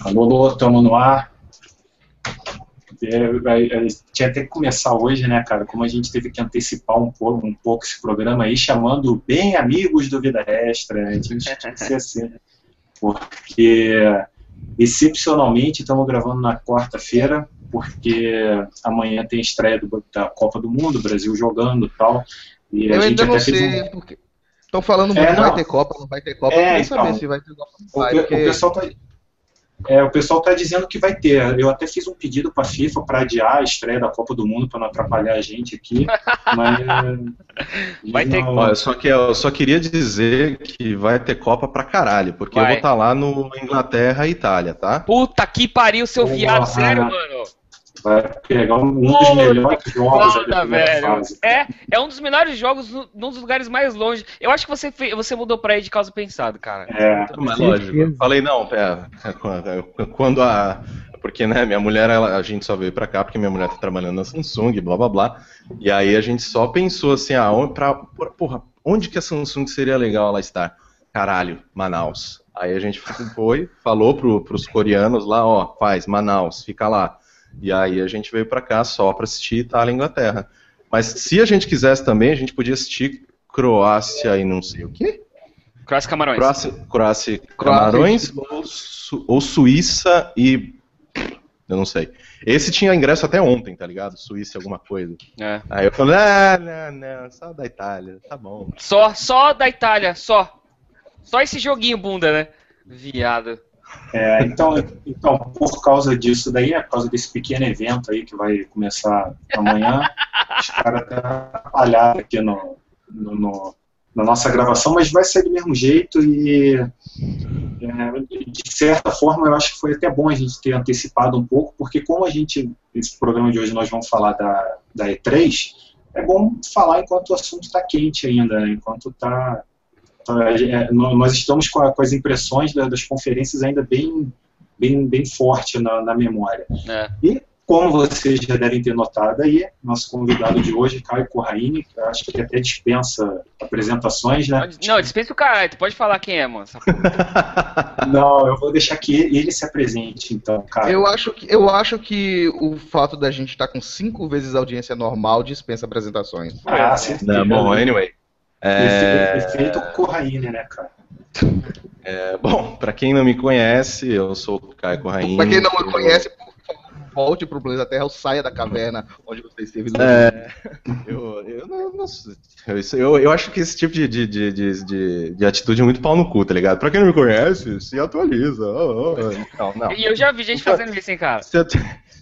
Alô, alô, estamos no ar. É, é, é, tinha até que começar hoje, né, cara? Como a gente teve que antecipar um pouco, um pouco esse programa aí, chamando bem amigos do Vida Extra. A gente tinha que ser assim, porque excepcionalmente estamos gravando na quarta-feira, porque amanhã tem estreia do, da Copa do Mundo, Brasil jogando e tal. E Eu ainda não sei, um... porque estão falando muito é, que vai ter Copa, não vai ter Copa. É, então, saber se vai ter Copa. Vai, o, porque... o pessoal tá é, o pessoal está dizendo que vai ter. Eu até fiz um pedido para a FIFA para adiar a estreia da Copa do Mundo para não atrapalhar a gente aqui. mas. Vai ter não... Olha, só que eu só queria dizer que vai ter Copa pra caralho, porque vai. eu vou estar tá lá no Inglaterra e Itália, tá? Puta que pariu, seu viado, sério, mano vai pegar um, dos melhores jogos foda, velho. Fase. É, é um dos melhores jogos num dos lugares mais longe. Eu acho que você, você mudou pra aí de causa pensado, cara. É, mas lógico. Falei, não, pera, quando a. Porque, né, minha mulher, ela, a gente só veio pra cá porque minha mulher tá trabalhando na Samsung, blá blá blá. E aí a gente só pensou assim, ah, pra, porra, onde que a Samsung seria legal ela estar? Caralho, Manaus. Aí a gente foi, falou pro, pros coreanos lá, ó, faz, Manaus, fica lá. E aí a gente veio para cá só para assistir Itália e Inglaterra. Mas se a gente quisesse também, a gente podia assistir Croácia e não sei o quê. Croácia e Camarões. Croácia, Croácia e Camarões ou, Su ou Suíça e. Eu não sei. Esse tinha ingresso até ontem, tá ligado? Suíça alguma coisa. É. Aí eu falei, ah, não, não, só da Itália, tá bom. Só, só da Itália, só. Só esse joguinho bunda, né? Viado. É, então, então, por causa disso daí, é por causa desse pequeno evento aí que vai começar amanhã, os caras estão atrapalhados aqui no, no, no, na nossa gravação, mas vai sair do mesmo jeito e, é, de certa forma, eu acho que foi até bom a gente ter antecipado um pouco, porque como a gente, esse programa de hoje nós vamos falar da, da E3, é bom falar enquanto o assunto está quente ainda, né, enquanto está nós estamos com, a, com as impressões das conferências ainda bem, bem, bem forte na, na memória. É. E, como vocês já devem ter notado aí, nosso convidado de hoje, Caio Corraine, que acho que até dispensa apresentações, né? Não, dispensa o cara, tu pode falar quem é, mano. Não, eu vou deixar que ele se apresente, então, Caio. Eu acho que, eu acho que o fato da gente estar tá com cinco vezes a audiência normal dispensa apresentações. Ah, sim. Não, bom, anyway. É... Efeito Corraine, né, cara? É, bom, para quem não me conhece, eu sou o Caio Corraine. Para quem não me conhece, volte pro planeta Terra ou saia da caverna onde você esteve. É, eu, eu, não, não, eu, eu, acho que esse tipo de, de, de, de, de atitude é muito pau no cu, tá ligado? Pra quem não me conhece, se atualiza. Oh, oh. Não, não. E eu já vi gente fazendo isso, hein, cara.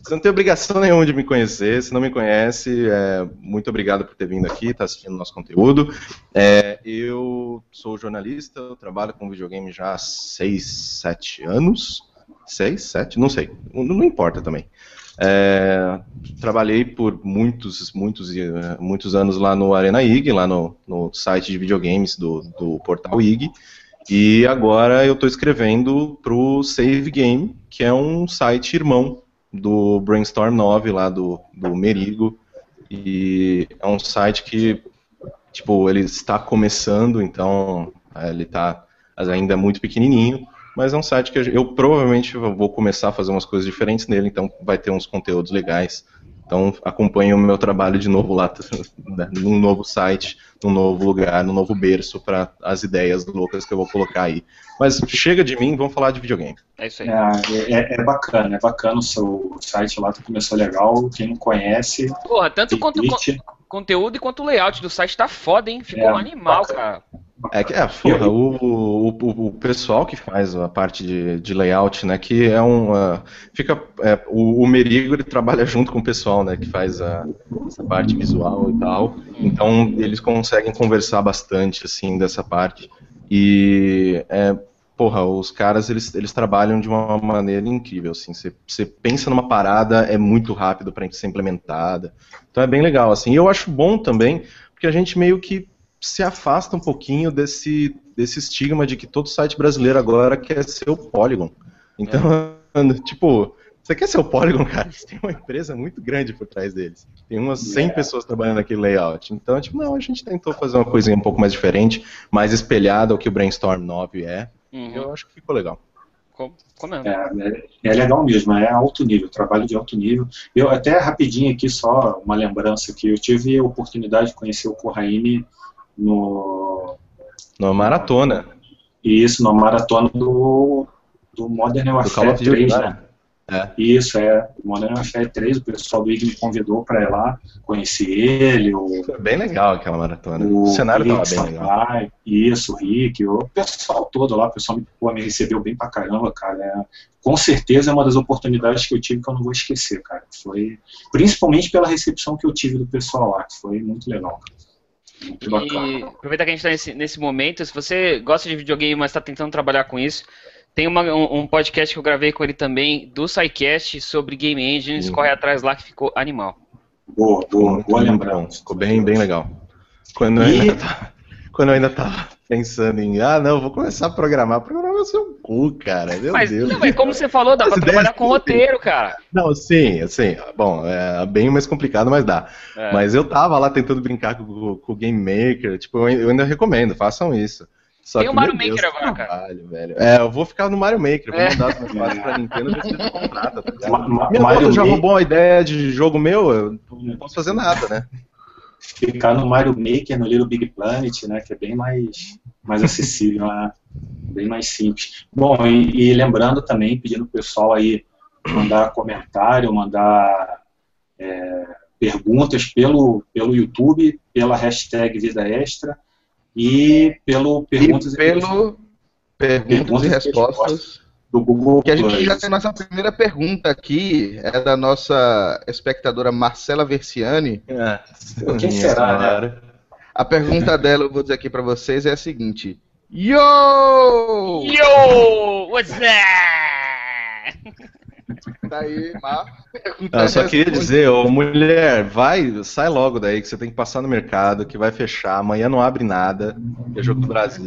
Você não tem obrigação nenhuma de me conhecer. Se não me conhece, é, muito obrigado por ter vindo aqui, estar tá assistindo nosso conteúdo. É, eu sou jornalista, eu trabalho com videogame já há 6, 7 anos. 6, 7, não sei. Não, não importa também. É, trabalhei por muitos, muitos, muitos anos lá no Arena IG, lá no, no site de videogames do, do portal IG. E agora eu estou escrevendo para o Save Game, que é um site irmão do Brainstorm 9 lá do, do Merigo. E é um site que, tipo, ele está começando, então é, ele está ainda muito pequenininho, mas é um site que eu provavelmente vou começar a fazer umas coisas diferentes nele, então vai ter uns conteúdos legais. Então acompanhe o meu trabalho de novo lá, né, num novo site, num novo lugar, num novo berço para as ideias loucas que eu vou colocar aí. Mas chega de mim, vamos falar de videogame. É isso aí. É, é, é bacana, é bacana o seu site lá, que começou legal. Quem não conhece. Porra, tanto quanto o conteúdo quanto o layout do site tá foda, hein? Ficou é, um animal, bacana. cara. É que, é, porra, o, o, o, pessoal que faz a parte de, de layout, né, que é um, uh, fica, é, o, o Merigo, ele trabalha junto com o pessoal, né, que faz a, essa parte visual e tal, então eles conseguem conversar bastante, assim, dessa parte, e, é, porra, os caras, eles, eles trabalham de uma maneira incrível, assim, você pensa numa parada, é muito rápido para ser implementada, então é bem legal, assim, e eu acho bom também, porque a gente meio que se afasta um pouquinho desse, desse estigma de que todo site brasileiro agora quer ser o Polygon. Então, é. tipo, você quer ser o Polygon, cara? Tem uma empresa muito grande por trás deles. Tem umas 100 yeah. pessoas trabalhando naquele layout. Então, tipo, não, a gente tentou fazer uma coisinha um pouco mais diferente, mais espelhada ao que o Brainstorm 9 é. Uhum. Eu acho que ficou legal. Com- Comendo. É, é, é legal mesmo, é alto nível, trabalho de alto nível. Eu até rapidinho aqui só uma lembrança que eu tive a oportunidade de conhecer o Corraine no Na maratona. isso na maratona do, do Modern Warfare of Duty, 3, né? né? É. Isso, é. O Modern Warfare 3, o pessoal do IG me convidou para ir lá, conhecer ele, o, Foi bem legal aquela maratona. O, o cenário Rick tava bem legal. Sakai, Isso, o Rick, o pessoal todo lá, o pessoal me, pô, me recebeu bem pra caramba, cara. É, com certeza é uma das oportunidades que eu tive que eu não vou esquecer, cara. Foi, principalmente pela recepção que eu tive do pessoal lá, que foi muito legal. cara. Muito bacana. E aproveitar que a gente está nesse, nesse momento, se você gosta de videogame, mas está tentando trabalhar com isso, tem uma- um, um podcast que eu gravei com ele também, do SciCast, sobre Game Engines, Sim. corre atrás lá que ficou animal. Boa, boa, boa lembrança. Ficou bem, bem legal. Quando E- ainda quando eu ainda tava pensando em, ah, não, vou começar a programar. Programar é o seu cu, cara. Meu Mas, Deus. não, é como você falou, dá As pra trabalhar com tudo roteiro, cara. Não, sim, assim, bom, é bem mais complicado, mas dá. É. Mas eu tava lá tentando brincar com, com o Game Maker, tipo, eu, ainda recomendo, façam isso. Só Tem que, o Mario meu Deus, Maker agora, cara. trabalho, velho. É, eu vou ficar no Mario Maker, eu vou É. mandar os meus passos pra Nintendo ver se eles contratam, tá Minha Mario já roubou uma ideia de jogo meu, eu não posso fazer nada, né? Ficar no Mario Maker, no Little Big Planet, né, que é bem mais, mais acessível, né, bem mais simples. Bom, e, e lembrando também, pedindo pro pessoal aí mandar comentário, mandar é, perguntas pelo, pelo YouTube, pela hashtag Vida Extra e pelo Perguntas E pelo perguntas, Perguntas e e respostas. Do Google Que a gente já tem nossa primeira pergunta aqui, é da nossa espectadora Marcela Versiani. Quem será, né? A pergunta dela, eu vou dizer aqui pra vocês, é a seguinte: Yo! Yo! What's that? Tá aí, Mar. Pergunta Não, eu só queria dizer, ô mulher, vai, sai logo daí que você tem que passar no mercado, que vai fechar, amanhã não abre nada, é jogo do Brasil,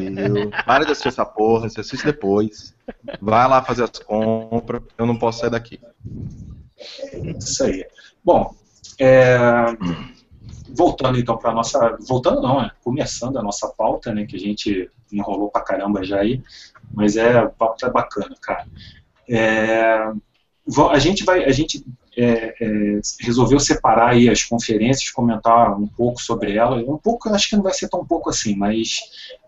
para de assistir essa porra, você assiste depois, vai lá fazer as compras, eu não posso sair daqui. Isso aí. Bom, é, voltando então para nossa. Voltando não, né? Começando a nossa pauta, né? Que a gente enrolou pra caramba já aí, mas é, a pauta é bacana, cara. É, a gente vai. A gente é, é, resolveu separar aí as conferências, comentar um pouco sobre elas. Um pouco, acho que não vai ser tão pouco assim, mas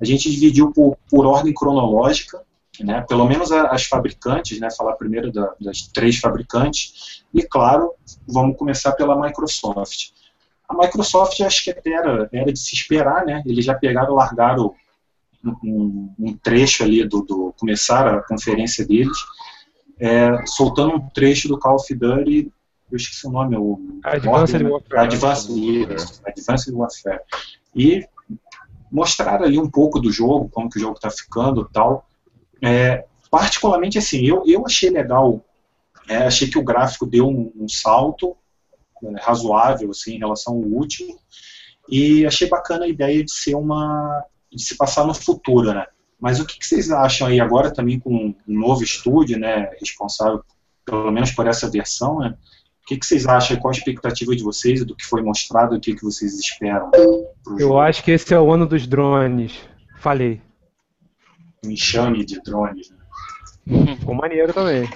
a gente dividiu por, por ordem cronológica. Né, pelo menos a- as fabricantes, né, falar primeiro da- das três fabricantes, e claro, vamos começar pela Microsoft. A Microsoft, acho que era, era de se esperar, né? Eles já pegaram, largaram um- um trecho ali do, do começar a conferência deles, é, soltando um trecho do Call of Duty, eu esqueci o nome, o Advanced Modern- Warfare. Advanced, isso, Advanced Warfare. E mostraram ali um pouco do jogo, como que o jogo está ficando e tal. É, particularmente assim, eu, eu achei legal, é, achei que o gráfico deu um, um salto é, razoável assim, em relação ao último, e achei bacana a ideia de ser uma. de se passar no futuro, né? Mas o que, que vocês acham aí agora também com um novo estúdio, né, responsável pelo menos por essa versão, né? O que, que vocês acham? Qual a expectativa de vocês do que foi mostrado e o que, que vocês esperam? Eu jogo? acho que esse é o ano dos drones. Falei. Um enxame de drones. Né? Ficou maneiro também.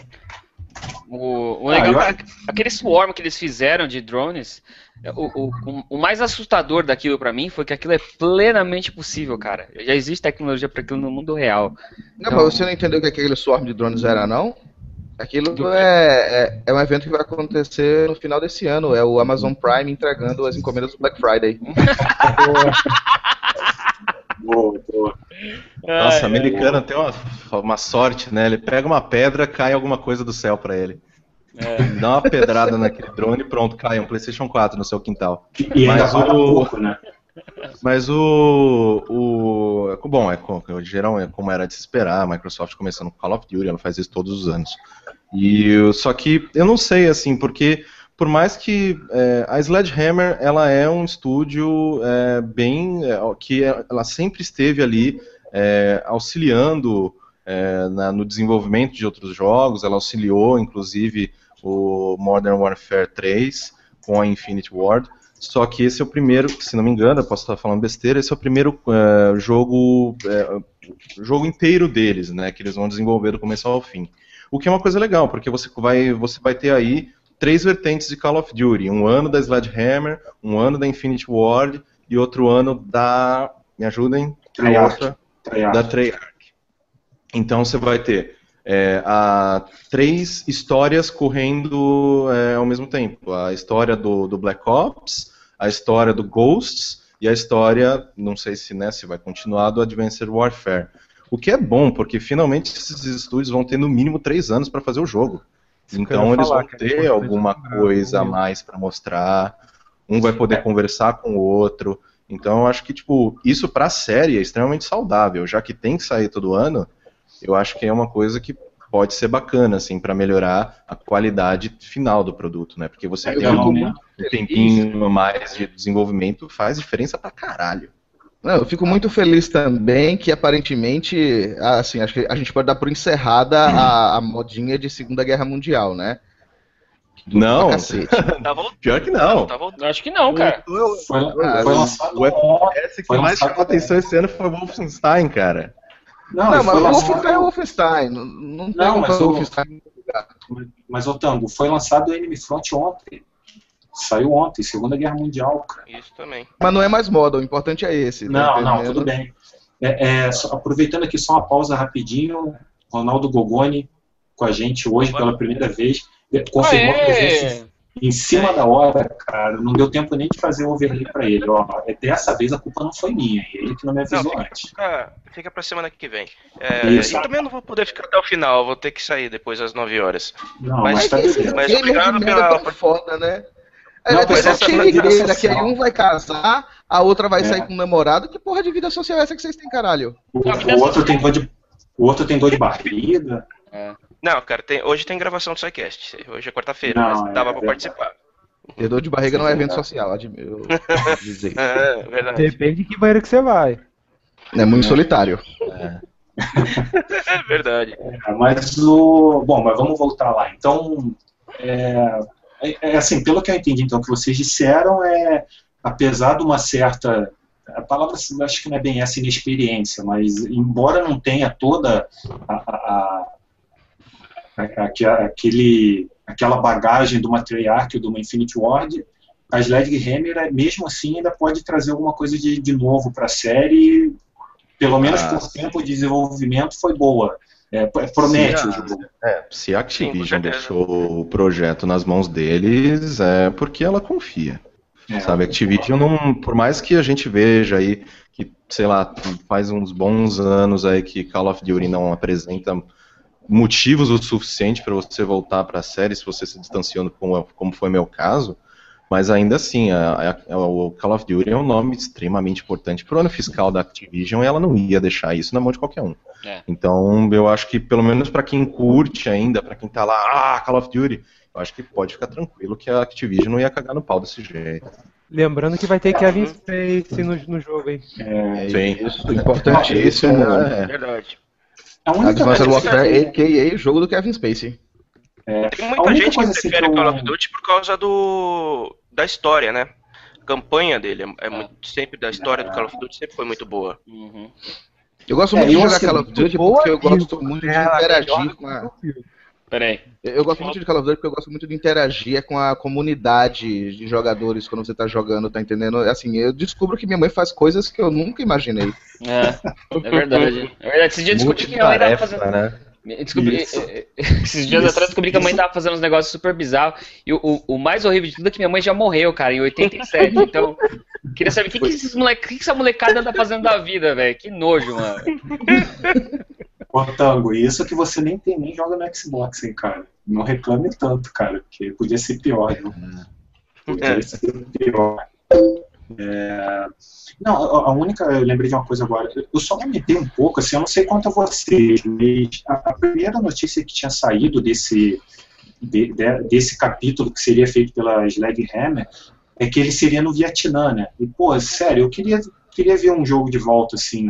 O, o Ah, legal eu- é que aquele swarm que eles fizeram de drones, é, o, o, o- mais assustador daquilo pra mim foi que aquilo é plenamente possível, cara. Já existe tecnologia pra aquilo no mundo real. Não, mas você não entendeu o que aquele swarm de drones era, não? Aquilo Do- é, é, é um evento que vai acontecer no final desse ano. É o Amazon Prime entregando as encomendas do Black Friday. Boa, boa. Nossa, americano tem uma, uma sorte, né? Ele pega uma pedra, cai alguma coisa do céu pra ele. Ele Dá uma pedrada naquele drone e pronto, cai um PlayStation 4 no seu quintal. E ainda Mas paga o- pouco, né? Mas o. o bom, é, co- geral, é como era de se esperar, a Microsoft começando com Call of Duty, ela faz isso todos os anos. E o- só que eu não sei, assim, porque por mais que é, a Sledgehammer ela é um estúdio é, bem. é, que é- ela sempre esteve ali é, auxiliando é, na- no desenvolvimento de outros jogos, ela auxiliou, inclusive, o Modern Warfare 3 com a Infinity Ward. Só que esse é o primeiro, se não me engano, eu posso estar falando besteira, esse é o primeiro é, jogo, é, jogo inteiro deles, né? Que eles vão desenvolver do começo ao fim. O que é uma coisa legal, porque você vai, você vai ter aí três vertentes de Call of Duty. Um ano da Sledgehammer, um ano da Infinity Ward e outro ano da. Me ajudem? Treyarch. Outra, Treyarch. da Treyarch. Então você vai ter é, a, três histórias correndo é, ao mesmo tempo. A história do, do, Black Ops, a história do Ghosts e a história, não sei se, né, se vai continuar, do Advanced Warfare. O que é bom, porque finalmente esses estúdios vão ter no mínimo três anos para fazer o jogo. Então eles vão ter alguma coisa a mais para mostrar. Um vai poder conversar com o outro. Então eu acho que tipo isso para a série é extremamente saudável, já que tem que sair todo ano. Eu acho que é uma coisa que pode ser bacana assim para melhorar a qualidade final do produto, né? Porque você É, tem um, um tempinho a mais de desenvolvimento faz diferença pra caralho. Não, eu fico muito feliz também que aparentemente, assim, acho que a gente pode dar por encerrada a, a modinha de Segunda Guerra Mundial, né? Não. Tá voltando. pior que não. Tá voltando. Eu acho que não, cara. Foi, Ah, foi o- lançado o-. Essa que Foi mais chamou atenção esse ano foi o Wolfenstein, cara. Não, Não, mas o Wolfenstein é o Wolfenstein. Não, não Não, mas o- Wolfenstein. mas o Tango, foi lançado o Enemy Front ontem. Saiu ontem, Segunda Guerra Mundial, cara. Isso também. Mas não é mais moda, o importante é esse. tá Não, não, tudo bem. É, é, só- aproveitando aqui só uma pausa rapidinho, Ronaldo Gogoni com a gente hoje pela primeira vez. Confirmou a presença Aê! em cima da hora, cara. Não deu tempo nem de fazer o overlay pra ele. Ó, é, dessa vez a culpa não foi minha, ele que não me avisou Não, antes. Fica, fica pra semana que vem. É, Isso. e também eu não vou poder ficar até o final, vou ter que sair depois às 9 horas. Não, Mas- mas, tá Mas beleza. Mas obrigado pela- tão foda, né? É, Não, é mas só essa é vida igreja, que aí um vai casar, a outra vai É. sair com um namorado. Que porra de vida social é essa que vocês têm, caralho? O, o outro tem dor de, o outro tem dor de barriga. Não, cara, tem- hoje tem gravação do SciCast. Hoje é quarta-feira, Não, mas é dava pra verdade. participar. Ter dor de barriga não é evento verdade. social, admi- eu dizer. É, verdade. Depende de que banheiro que você vai. É muito solitário. É verdade. É, Mas o. Bom, mas vamos voltar lá. Então, é, é- é assim, pelo que eu entendi, então, o que vocês disseram é, apesar de uma certa. A palavra acho que não é bem essa inexperiência, mas embora não tenha toda a, a- aquele, aquela bagagem de uma Treyarch ou de uma Infinity Ward, a Sledgehammer, mesmo assim, ainda pode trazer alguma coisa de, de novo para a série, pelo menos Ah, por tempo de desenvolvimento foi boa. É, promete Sim, o jogo. Se a Activision Sim, deixou o projeto nas mãos deles, é porque ela confia. É. Sabe, a Activision não, por mais que a gente veja aí que, sei lá, faz uns bons anos aí que Call of Duty não apresenta motivos o suficiente para você voltar para a série se você se distanciando como, como foi meu caso, mas ainda assim, a, a- o Call of Duty é um nome extremamente importante para o ano fiscal da Activision e ela não ia deixar isso na mão de qualquer um. É. Então, eu acho que pelo menos para quem curte ainda, para quem tá lá, ah, Call of Duty, eu acho que pode ficar tranquilo que a Activision não ia cagar no pau desse jeto. Lembrando que vai ter Kevin Spacey no, no jogo, hein? É, Sim. Isso, importantíssimo. É, Verdade. A única Advanced coisa Warfare, que- a.k.a. jogo do Kevin Spacey. Tem A muita gente que assim prefere que eu- Call of Duty por causa do da história, né? A campanha dele é, é muito, sempre da história do Call of Duty sempre foi muito boa. Uhum. Eu gosto É, muito de eu jogar Call of Duty porque eu gosto muito de ela interagir com a. Peraí. Eu gosto muito de Call of Duty porque eu gosto muito de interagir com a comunidade de jogadores quando você tá jogando, tá entendendo? Assim, eu descubro que minha mãe faz coisas que eu nunca imaginei. É, é verdade. É verdade. Esses dias eu descobri que minha mãe tava fazendo. né? Descobri, esses dias Isso. atrás descobri que a mãe tava fazendo uns negócios super bizarros. E o, o, o mais horrível de tudo é que minha mãe já morreu, cara, em 87. Então, queria saber o que, que, esses moleque, o que, que essa molecada anda fazendo da vida, velho. Que nojo, mano. Ô, Tango, isso que você nem tem, nem joga no Xbox, hein, cara. Não reclame tanto, cara, porque podia ser pior, viu? Podia ser pior. É, Não, a única, eu lembrei de uma coisa agora, eu só lamentei um pouco, assim, eu não sei quanto a vocês, mas a a primeira notícia que tinha saído desse, de- de- desse capítulo que seria feito pela Sledgehammer é que ele seria no Vietnã, né? E, pô, sério, eu queria, queria ver um jogo de volta, assim,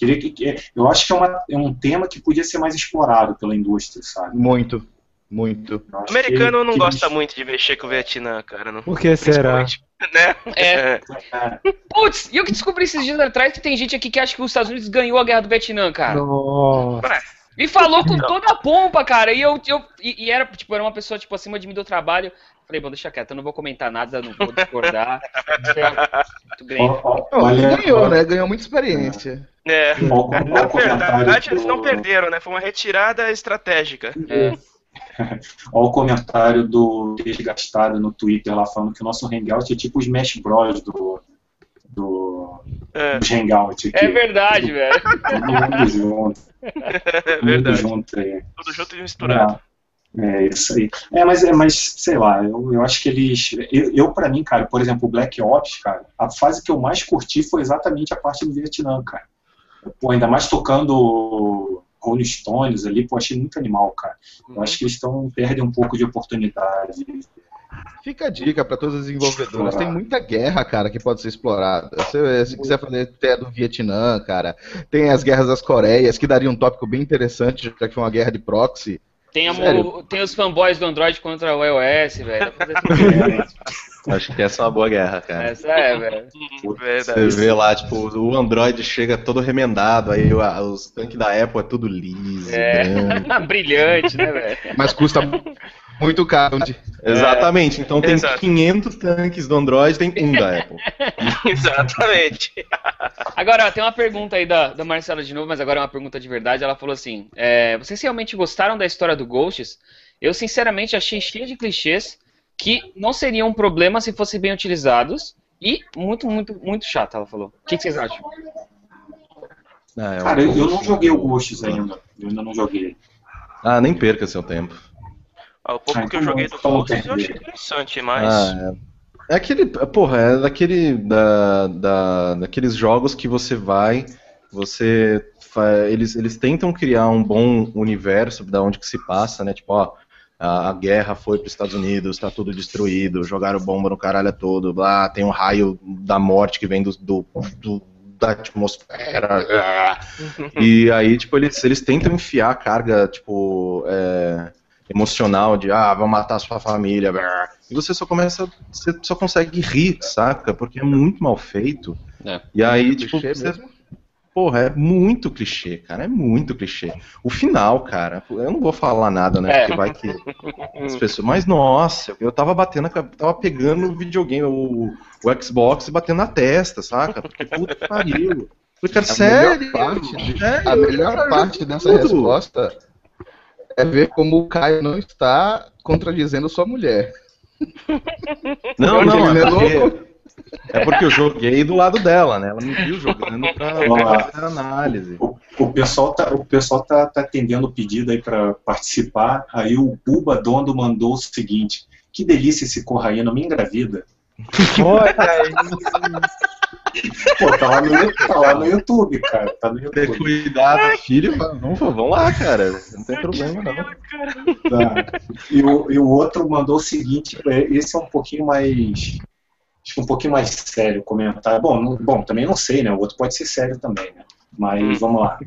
queria que, que- eu acho que é, uma- é um tema que podia ser mais explorado pela indústria, sabe? Muito. Muito. Acho Americano que- não que gosta eles- muito de mexer com o Vietnã, cara. Não, Por que será? né? É. É, Putz, e eu que descobri esses dias atrás que tem gente aqui que acha que os Estados Unidos ganhou a guerra do Vietnã, cara. Nossa. E falou com toda a pompa, cara. E eu, eu e, e era, tipo, era uma pessoa, tipo, acima de mim do trabalho. Falei, bom, deixa quieto, eu não vou comentar nada, não vou discordar. Não, olha, ganhou, né? Ganhou muita experiência. É. ó, Na verdade, eles não do- perderam, né? Foi uma retirada estratégica. É. Ó, o comentário do desgastado no Twitter lá falando que o nosso Hangout é tipo os Smash Bros. do, do, É, dos Hangout aqui. É verdade, velho. Todo mundo junto. é Todo mundo verdade. junto aí. Tudo junto e misturado. É, é isso aí. É, mas, é, mas sei lá, eu, eu acho que eles. Eu, eu para mim, cara, por exemplo, o Black Ops, cara, a fase que eu mais curti foi exatamente a parte do Vietnã, cara. Pô, ainda mais tocando Rolling Stones ali, pô, achei muito animal, cara. Eu acho que eles estão perdem um pouco de oportunidade. Fica a dica pra todas as desenvolvedoras. Tem muita guerra, cara, que pode ser explorada. Se, se quiser fazer até do Vietnã, cara. Tem as guerras das Coreias, que daria um tópico bem interessante, já que foi uma guerra de proxy. Tem, a- tem os fanboys do Android contra o iOS, velho. Acho que essa é uma boa guerra, cara. Essa é, velho. Você vê lá, tipo, o Android chega todo remendado, aí os tanques da Apple é tudo liso, É. branco. Brilhante, né, velho? Mas custa muito caro. Exatamente, então tem Exato. 500 tanques do Android, tem um da Apple. Exatamente. Agora, ó, tem uma pergunta aí da, da Marcela de novo, mas agora é uma pergunta de verdade. Ela falou assim: é, vocês realmente gostaram da história do Ghosts? Eu, sinceramente, achei cheia de clichês que não seriam um problema se fossem bem utilizados. E muito, muito, muito chato, ela falou. O que, que vocês acham? Ah, é um- Cara, eu, eu não joguei o Ghosts ainda. Eu ainda não joguei. Ah, nem perca seu tempo. Ah, o pouco Ah, que eu então joguei do Ghosts eu achei interessante, mas. Ah, é. É aquele. Porra, é daquele. Da, da, daqueles jogos que você vai. Você. fa- Eles, eles tentam criar um bom universo da onde que se passa, né? Tipo, ó. A, guerra foi para os Estados Unidos, tá tudo destruído, jogaram bomba no caralho todo, lá tem um raio da morte que vem do, do, do- da atmosfera. E aí, tipo, eles, eles tentam enfiar a carga, tipo, é, emocional de, ah, vão matar sua família. E você só começa, você só consegue rir, saca? Porque é muito mal feito. É. E aí, tipo, Clichê você- mesmo. porra, é muito clichê, cara, é muito clichê. O final, cara, eu não vou falar nada, né? É. Porque vai que as pessoas, mas nossa, eu tava batendo, tava pegando o videogame, o, o Xbox e batendo na testa, saca? Porque puta que pariu. Falei, cara, A sério? melhor parte, de- Sério? a melhor parte dessa tudo. resposta é ver como o Caio não está contradizendo sua mulher. Não, não, Ele é é porque, louco. é porque eu joguei do lado dela, né? Ela me viu jogando pra Olá. fazer análise. O, o pessoal tá, o pessoal tá, tá atendendo o pedido aí para participar. Aí o Buba Dondo mandou o seguinte: que delícia esse corraí, não me engravida. Olha aí. Pô, tá lá no, tá lá no YouTube, cara. Tá no Ter YouTube. cuidado, filho, vamos, vamos lá, cara. Não tem problema, não. Tá. E, o, e o outro mandou o seguinte: é, esse é um pouquinho mais. Acho que um pouquinho mais sério o comentário. Bom, não- bom, também não sei, né? O outro pode ser sério também, né? Mas Hum. vamos lá.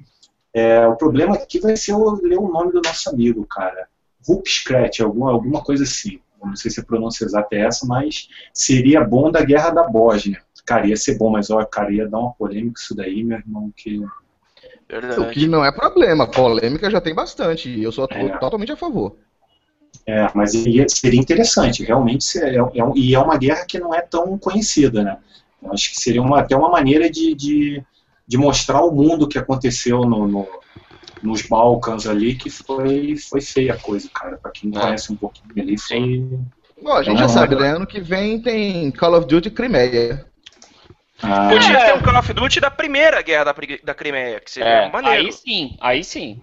É, o problema aqui vai ser eu ler o nome do nosso amigo, cara. Rup Scratch, alguma, alguma coisa assim. Não sei se a pronúncia exata é essa, mas seria bom da Guerra da Bósnia. Cara, ia ser bom, mas ó, cara, ia dar uma polêmica isso daí, meu irmão, que. O Verdade. que não é problema, polêmica já tem bastante, e eu sou É. totalmente a favor. É, mas ia- seria interessante, realmente. É, é um- e é uma guerra que não é tão conhecida, né? Eu acho que seria uma, até uma maneira de, de, de mostrar ao mundo o que aconteceu no, no- nos Balcãs ali, que foi, foi feia a coisa, cara. Pra quem É. conhece um pouquinho ali, foi. Bom, a gente já Vamos sabe, né? Ano que vem tem Call of Duty Crimeia. Ah, Podia É. ter um Call of Duty da primeira guerra da, da Crimeia, que seria É, maneiro. aí sim, aí sim.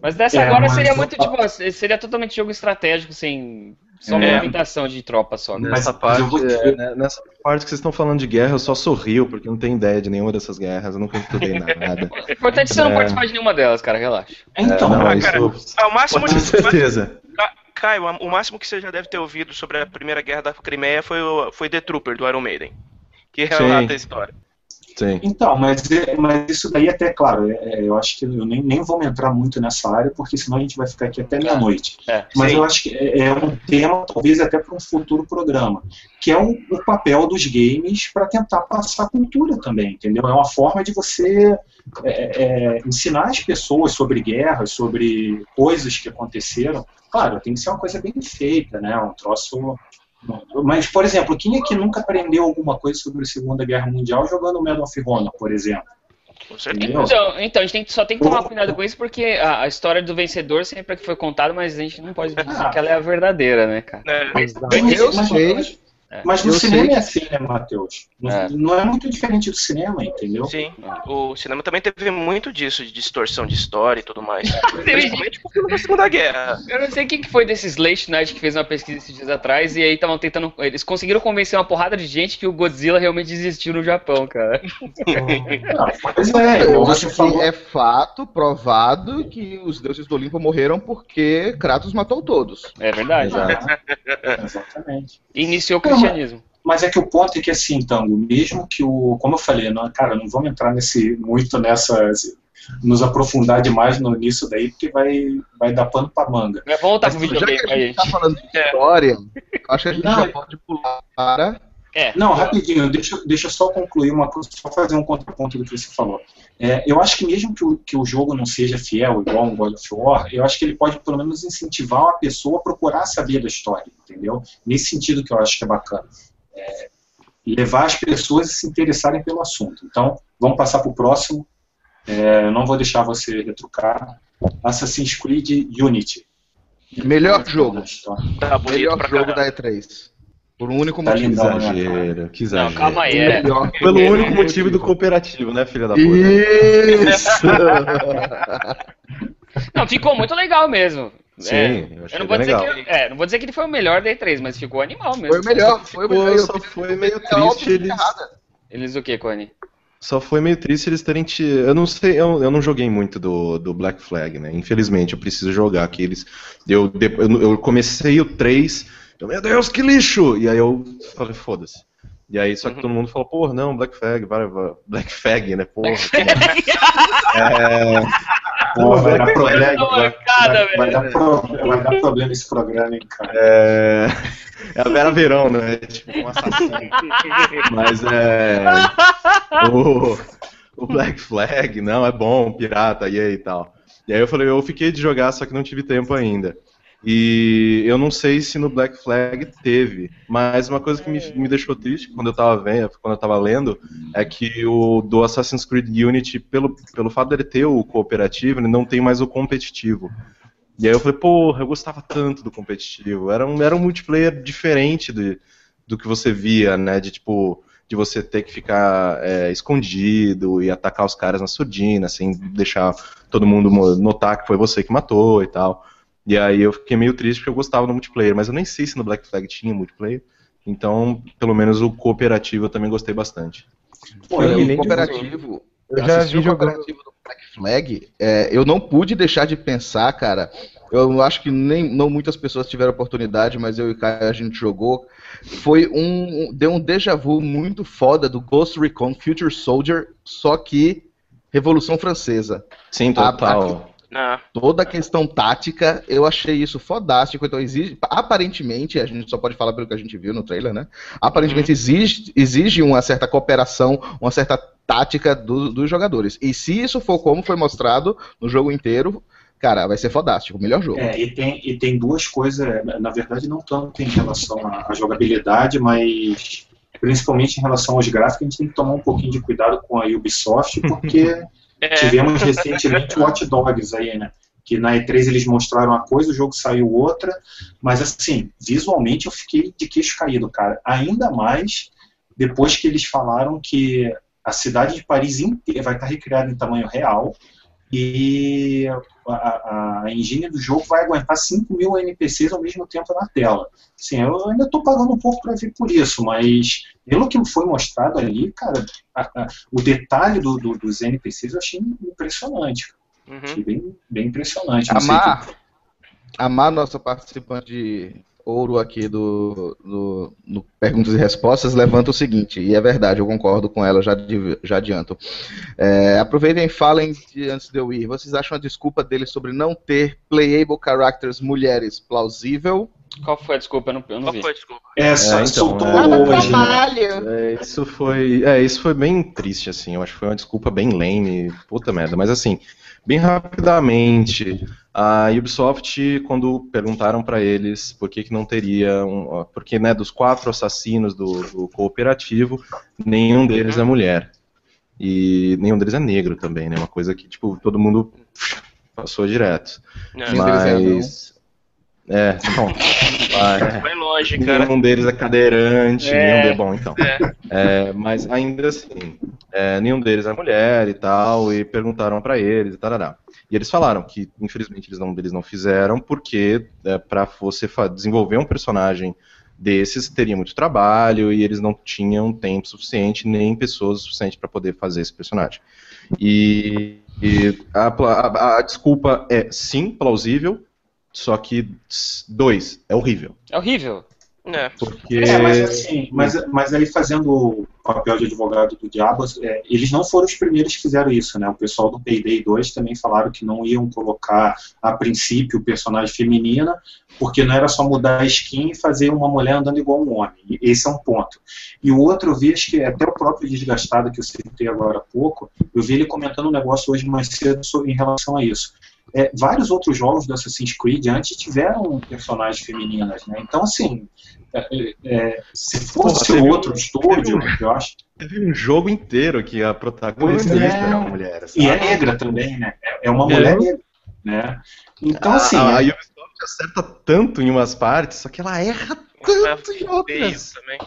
Mas dessa É, agora mas seria muito, tipo, seria totalmente jogo estratégico, sem só É. movimentação de tropa só. né? Nessa parte, vou é, né, nessa parte que vocês estão falando de guerra, eu só sorrio, porque eu não tenho ideia de nenhuma dessas guerras, eu nunca estudei nada. O importante é você não É. participar de nenhuma delas, cara, relaxa. então, não, ah, isso cara, Ah, o máximo de, certeza. Ca- Caio, o máximo que você já deve ter ouvido sobre a primeira guerra da Crimeia foi, o, foi The Trooper, do Iron Maiden. Que relata Sim. a história. Sim. Então, mas, é- mas isso daí até, claro, é- é, eu acho que eu nem, nem vou entrar muito nessa área, porque senão a gente vai ficar aqui até meia-noite. É. Mas Sim. eu acho que é, é um tema, talvez até para um futuro programa, que é o, o papel dos games para tentar passar cultura também, entendeu? É uma forma de você é, é, ensinar as pessoas sobre guerras, sobre coisas que aconteceram. Claro, tem que ser uma coisa bem feita, né? Um troço. Mas, por exemplo, quem é que nunca aprendeu alguma coisa sobre a Segunda Guerra Mundial jogando Medal of Honor, por exemplo? Com certeza. Entendeu? Então, então, a gente tem que- só tem que tomar cuidado com isso, porque a, a história do vencedor sempre é que foi contada, mas a gente não pode dizer que ela é a verdadeira, né, cara? É, Mas, Eu mas- sei. mas- mas no Eu cinema sei. é assim, né, Matheus? Não, É. não é muito diferente do cinema, entendeu? Sim, o cinema também teve muito disso, de distorção de história e tudo mais. Principalmente com o filme da Segunda Guerra. Eu não sei quem que foi desses late night que fez uma pesquisa esses dias atrás e aí estavam tentando. Eles conseguiram convencer uma porrada de gente que o Godzilla realmente existiu no Japão, cara. Não, pois é, Eu acho que falou. é fato, provado, que os deuses do Olimpo morreram porque Kratos matou todos. É verdade. Exatamente. Iniciou o cristianismo. Mas é que o ponto é que assim, Tango, mesmo que o. Como eu falei, não, cara, não vamos entrar nesse, muito nessa. nos aprofundar demais no, nisso daí, porque vai, vai dar pano pra manga. Mas vamos voltar Mas, pro já que videogame a aí, gente tá falando de É. história, acho que a gente Não, já é- pode pular para... É. Não, rapidinho, deixa, deixa eu só concluir uma coisa, só fazer um contraponto do que você falou. É, eu acho que mesmo que o, que o jogo não seja fiel, igual um God of War, eu acho que ele pode pelo menos incentivar a pessoa a procurar saber da história, entendeu? Nesse sentido que eu acho que é bacana. É, levar as pessoas a se interessarem pelo assunto. Então, vamos passar para o próximo. É, não vou deixar você retrucar. Assassin's Creed Unity. Melhor jogo. Tá bonito Melhor pra jogo caramba. da E3. Por um único Tá motivo. lindão, né? Exagero, que Não, exagero. calma aí. É. Pelo único motivo do cooperativo, né, filha da puta? Isso! Não, ficou muito legal mesmo. Sim, É, eu achei eu não vou, dizer legal. que, é, não vou dizer que ele foi o melhor da E3, mas ficou animal mesmo. Foi o melhor. Foi o melhor. só foi meio É triste que eles... é. Eles o que, Cone? Só foi meio triste eles terem te... Eu não sei, eu, eu não joguei muito do, do Black Flag, né? Infelizmente, eu preciso jogar aqueles. Eu, de- eu, eu comecei o 3, eu, meu Deus, que lixo! E aí eu falei, foda-se. E aí, só que todo mundo falou, porra, não, Black Flag, vai, vai, Black Flag, né? Porra. é. Pô, vai dar problema. Vai, vai- vai dar pro- vai dar problema esse programa, hein, cara. É, é a Vera Verão, né? Tipo, um assassino. Mas é. O, o Black Flag, não, é bom, pirata, e aí e tal. E aí eu falei, eu fiquei de jogar, só que não tive tempo ainda. E eu não sei se no Black Flag teve, mas uma coisa que me, me deixou triste quando eu tava vendo, quando eu tava lendo, é que o do Assassin's Creed Unity, pelo, pelo fato dele ter o cooperativo, ele não tem mais o competitivo. E aí eu falei, porra, eu gostava tanto do competitivo. Era um, era um multiplayer diferente de, do que você via, né? De tipo, de você ter que ficar é, escondido e atacar os caras na surdina, sem deixar todo mundo notar que foi você que matou e tal. E aí eu fiquei meio triste porque eu gostava do multiplayer, mas eu nem sei se no Black Flag tinha multiplayer. Então, pelo menos o cooperativo eu também gostei bastante. Pô, Olha, e- o cooperativo. Eu já assisti vi o jogando. cooperativo do Black Flag. é, eu não pude deixar de pensar, cara. Eu acho que nem não muitas pessoas tiveram oportunidade, mas eu e o Caio a gente jogou. Foi um. Deu um déjà vu muito foda do Ghost Recon Future Soldier, só que Revolução Francesa. Sim, total. Ah, Toda a questão tática, eu achei isso fodástico. Então, exige, aparentemente, a gente só pode falar pelo que a gente viu no trailer, né? Aparentemente, exige, exige uma certa cooperação, uma certa tática do- dos jogadores. E se isso for como foi mostrado no jogo inteiro, cara, vai ser fodástico. Melhor jogo. É, e tem, e tem duas coisas, na verdade não tanto em relação à, à jogabilidade, mas principalmente em relação aos gráficos, a gente tem que tomar um pouquinho de cuidado com a Ubisoft, porque é, tivemos recentemente Watch Dogs aí, né? Que na E3 eles mostraram uma coisa, o jogo saiu outra, mas assim, visualmente eu fiquei de queixo caído, cara. Ainda mais depois que eles falaram que a cidade de Paris inteira vai estar recriada em tamanho real e a, a, a engine do jogo vai aguentar 5 mil NPCs ao mesmo tempo na tela. Sim, eu ainda estou pagando um pouco para ver por isso, mas pelo que foi mostrado ali, cara, a- a- o detalhe do- do- dos NPCs eu achei impressionante. uhum. Achei bem, bem impressionante. Não sei Amar, amar nossa participante Ouro aqui do, do, Perguntas e Respostas levanta o seguinte, e é verdade, eu concordo com ela, já, já adianto. É, aproveitem e falem de- antes de eu ir. Vocês acham a desculpa dele sobre não ter playable characters mulheres plausível? Qual foi a desculpa? Eu não, eu não Qual vi. foi a desculpa? É, só então, soltou é. hoje, né? trabalho! É, isso foi, é, isso foi bem triste, assim. Eu acho que foi uma desculpa bem lame, puta merda. Mas assim, bem rapidamente, a Ubisoft, quando perguntaram pra eles por que, que não teria, um, porque né, dos quatro assassinos do, do cooperativo, nenhum deles é mulher. E nenhum deles é negro também, né? Uma coisa que tipo todo mundo passou direto. Não, Nenhum deles é anão. Mas é, bom, vai. vai longe, cara. Nenhum deles é cadeirante, É. nenhum deles. Bom, então. É. É, mas ainda assim, é, nenhum deles é mulher e tal, e perguntaram pra eles e tarará. E eles falaram que, infelizmente, eles não, eles não fizeram, porque é, para você desenvolver um personagem desses teria muito trabalho e eles não tinham tempo suficiente, nem pessoas suficientes para poder fazer esse personagem. E, e a, a- a desculpa é sim, plausível, só que, dois, é horrível. É horrível. É. Porque. É, mas assim, mas, mas aí fazendo o papel de advogado do diabo, é, eles não foram os primeiros que fizeram isso, né? O pessoal do Payday 2 também falaram que não iam colocar a princípio o personagem feminina, porque não era só mudar a skin e fazer uma mulher andando igual um homem. E Esse é um ponto. E o outro eu vi, acho que até o próprio Desgastado que eu citei agora há pouco, eu vi ele comentando um negócio hoje mais cedo sobre, em relação a isso. É, vários outros jogos do Assassin's Creed antes tiveram personagens femininas, né? Então, assim, é, é, se fosse Porra, teve um- outro estúdio, eu acho. Teve um jogo inteiro que a protagonista é. era uma mulher. E é sabe? negra também, né? É é uma É. mulher negra, né? Então, A- assim, a, a Ubisoft acerta tanto em umas partes, só que ela erra tanto em outras. também.